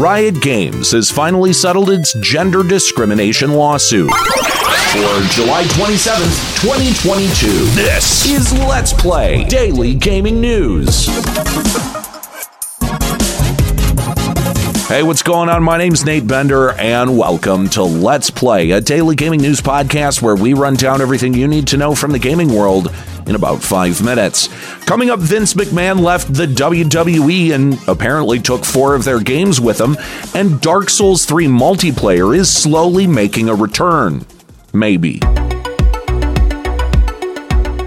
Riot Games has finally settled its gender discrimination lawsuit. For July 27th, 2022, this is Let's Play Daily Gaming News. Hey, what's going on? My name's Nate Bender, and welcome to Let's Play, a daily gaming news podcast where we run down everything you need to know from the gaming world in about five minutes. Coming up, Vince McMahon left the WWE and apparently took four of their games with him, and Dark Souls 3 multiplayer is slowly making a return. Maybe.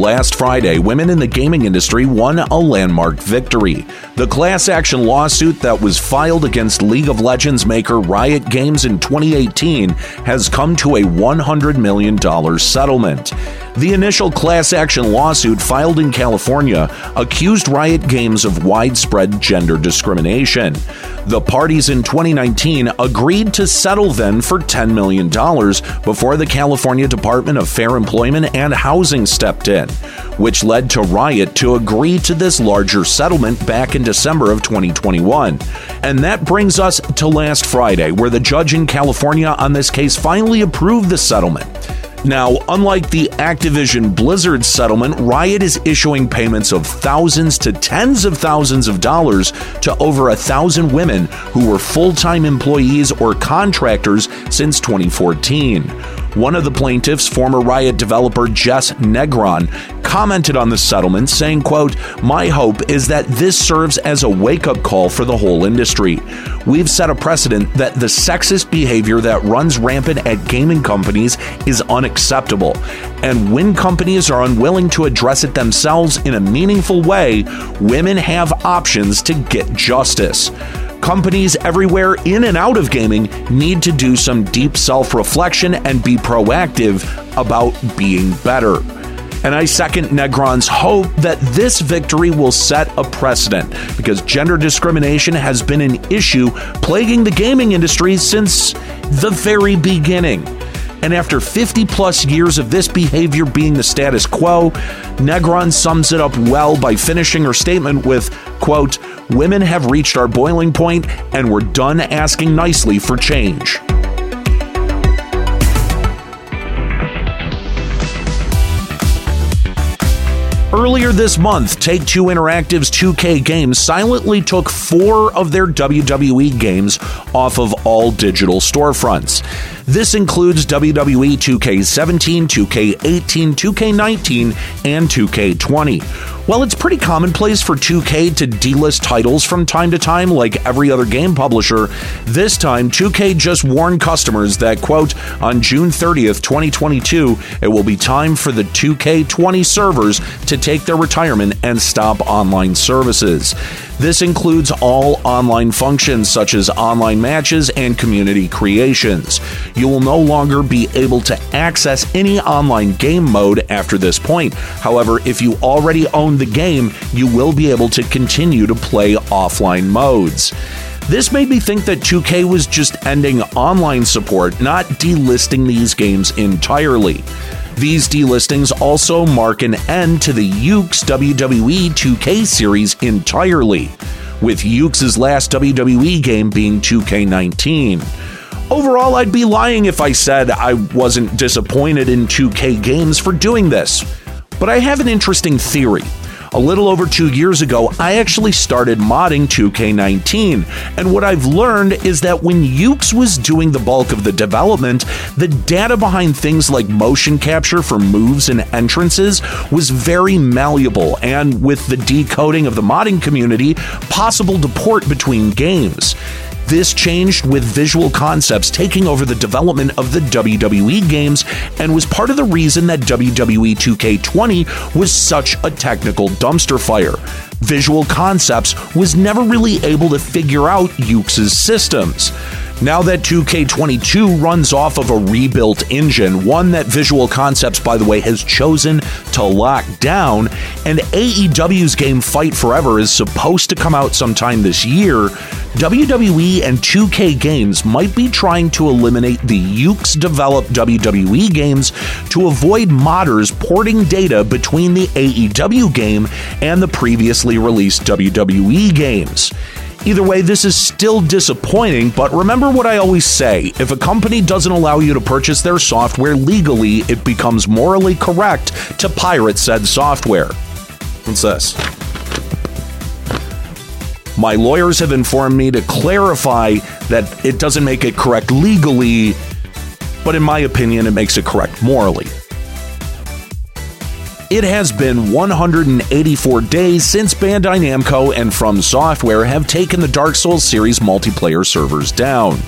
Last Friday, women in the gaming industry won a landmark victory. The class action lawsuit that was filed against League of Legends maker Riot Games in 2018 has come to a $100 million settlement. The initial class action lawsuit filed in California accused Riot Games of widespread gender discrimination. The parties in 2019 agreed to settle then for $10 million before the California Department of Fair Employment and Housing stepped in, which led to Riot to agree to this larger settlement back in December of 2021. And that brings us to last Friday, where the judge in California on this case finally approved the settlement. Now, unlike the Activision Blizzard settlement, Riot is issuing payments of thousands to tens of thousands of dollars to over a thousand women who were full time employees or contractors since 2014. One of the plaintiffs, former Riot developer Jess Negron, commented on the settlement saying, quote, "My hope is that this serves as a wake-up call for the whole industry. We've set a precedent that the sexist behavior that runs rampant at gaming companies is unacceptable. And when companies are unwilling to address it themselves in a meaningful way, women have options to get justice." Companies everywhere in and out of gaming need to do some deep self reflection and be proactive about being better. And I second Negron's hope that this victory will set a precedent because gender discrimination has been an issue plaguing the gaming industry since the very beginning. And after 50 plus years of this behavior being the status quo, Negron sums it up well by finishing her statement with, quote, Women have reached our boiling point and we're done asking nicely for change. Earlier this month, Take Two Interactive's 2K Games silently took four of their WWE games off of all digital storefronts. This includes WWE 2K17, 2K18, 2K19, and 2K20. While it's pretty commonplace for 2K to delist titles from time to time, like every other game publisher, this time 2K just warned customers that, quote, on June 30th, 2022, it will be time for the 2K20 servers to take their retirement and stop online services. This includes all online functions such as online matches and community creations. You will no longer be able to access any online game mode after this point. However, if you already own the game, you will be able to continue to play offline modes. This made me think that 2K was just ending online support, not delisting these games entirely. These delistings also mark an end to the Yuke's WWE 2K series entirely, with Yuke's last WWE game being 2K19. Overall, I'd be lying if I said I wasn't disappointed in 2K games for doing this. But I have an interesting theory. A little over two years ago, I actually started modding 2K19, and what I've learned is that when Yuke's was doing the bulk of the development, the data behind things like motion capture for moves and entrances was very malleable, and with the decoding of the modding community, possible to port between games. This changed with Visual Concepts taking over the development of the WWE games and was part of the reason that WWE 2K20 was such a technical dumpster fire. Visual Concepts was never really able to figure out Yuke's systems. Now that 2K22 runs off of a rebuilt engine, one that Visual Concepts, by the way, has chosen to lock down, and AEW's game Fight Forever is supposed to come out sometime this year, WWE and 2K Games might be trying to eliminate the Yuke's developed WWE games to avoid modders porting data between the AEW game and the previously released WWE games. Either way, this is still disappointing, but remember what I always say if a company doesn't allow you to purchase their software legally, it becomes morally correct to pirate said software. What's this? My lawyers have informed me to clarify that it doesn't make it correct legally, but in my opinion, it makes it correct morally. It has been 184 days since Bandai Namco and From Software have taken the Dark Souls series multiplayer servers down.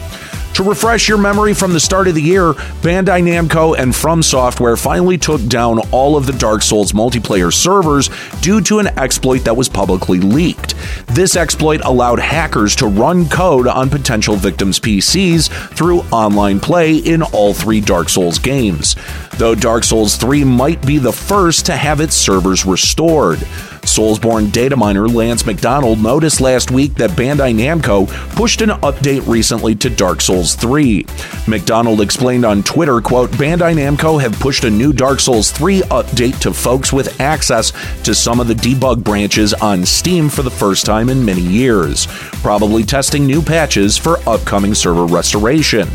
To refresh your memory from the start of the year, Bandai Namco and From Software finally took down all of the Dark Souls multiplayer servers due to an exploit that was publicly leaked. This exploit allowed hackers to run code on potential victims' PCs through online play in all three Dark Souls games, though Dark Souls 3 might be the first to have its servers restored. Soulsborne data miner Lance McDonald noticed last week that Bandai Namco pushed an update recently to Dark Souls 3. McDonald explained on Twitter, quote, Bandai Namco have pushed a new Dark Souls 3 update to folks with access to some of the debug branches on Steam for the first time in many years, probably testing new patches for upcoming server restoration.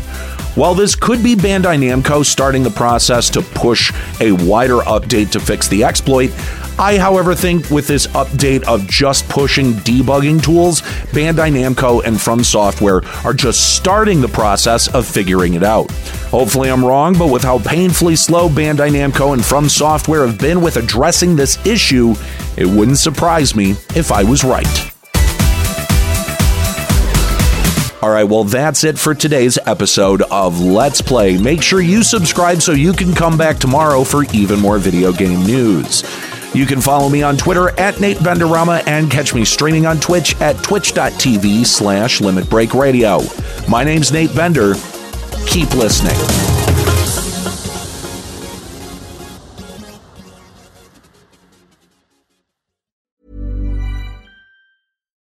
While this could be Bandai Namco starting the process to push a wider update to fix the exploit, I, however, think with this update of just pushing debugging tools, Bandai Namco and From Software are just starting the process of figuring it out. Hopefully, I'm wrong, but with how painfully slow Bandai Namco and From Software have been with addressing this issue, it wouldn't surprise me if I was right. All right, well, that's it for today's episode of Let's Play. Make sure you subscribe so you can come back tomorrow for even more video game news. You can follow me on Twitter at Nate Benderama and catch me streaming on Twitch at twitch.tv slash Limit Break Radio. My name's Nate Bender. Keep listening.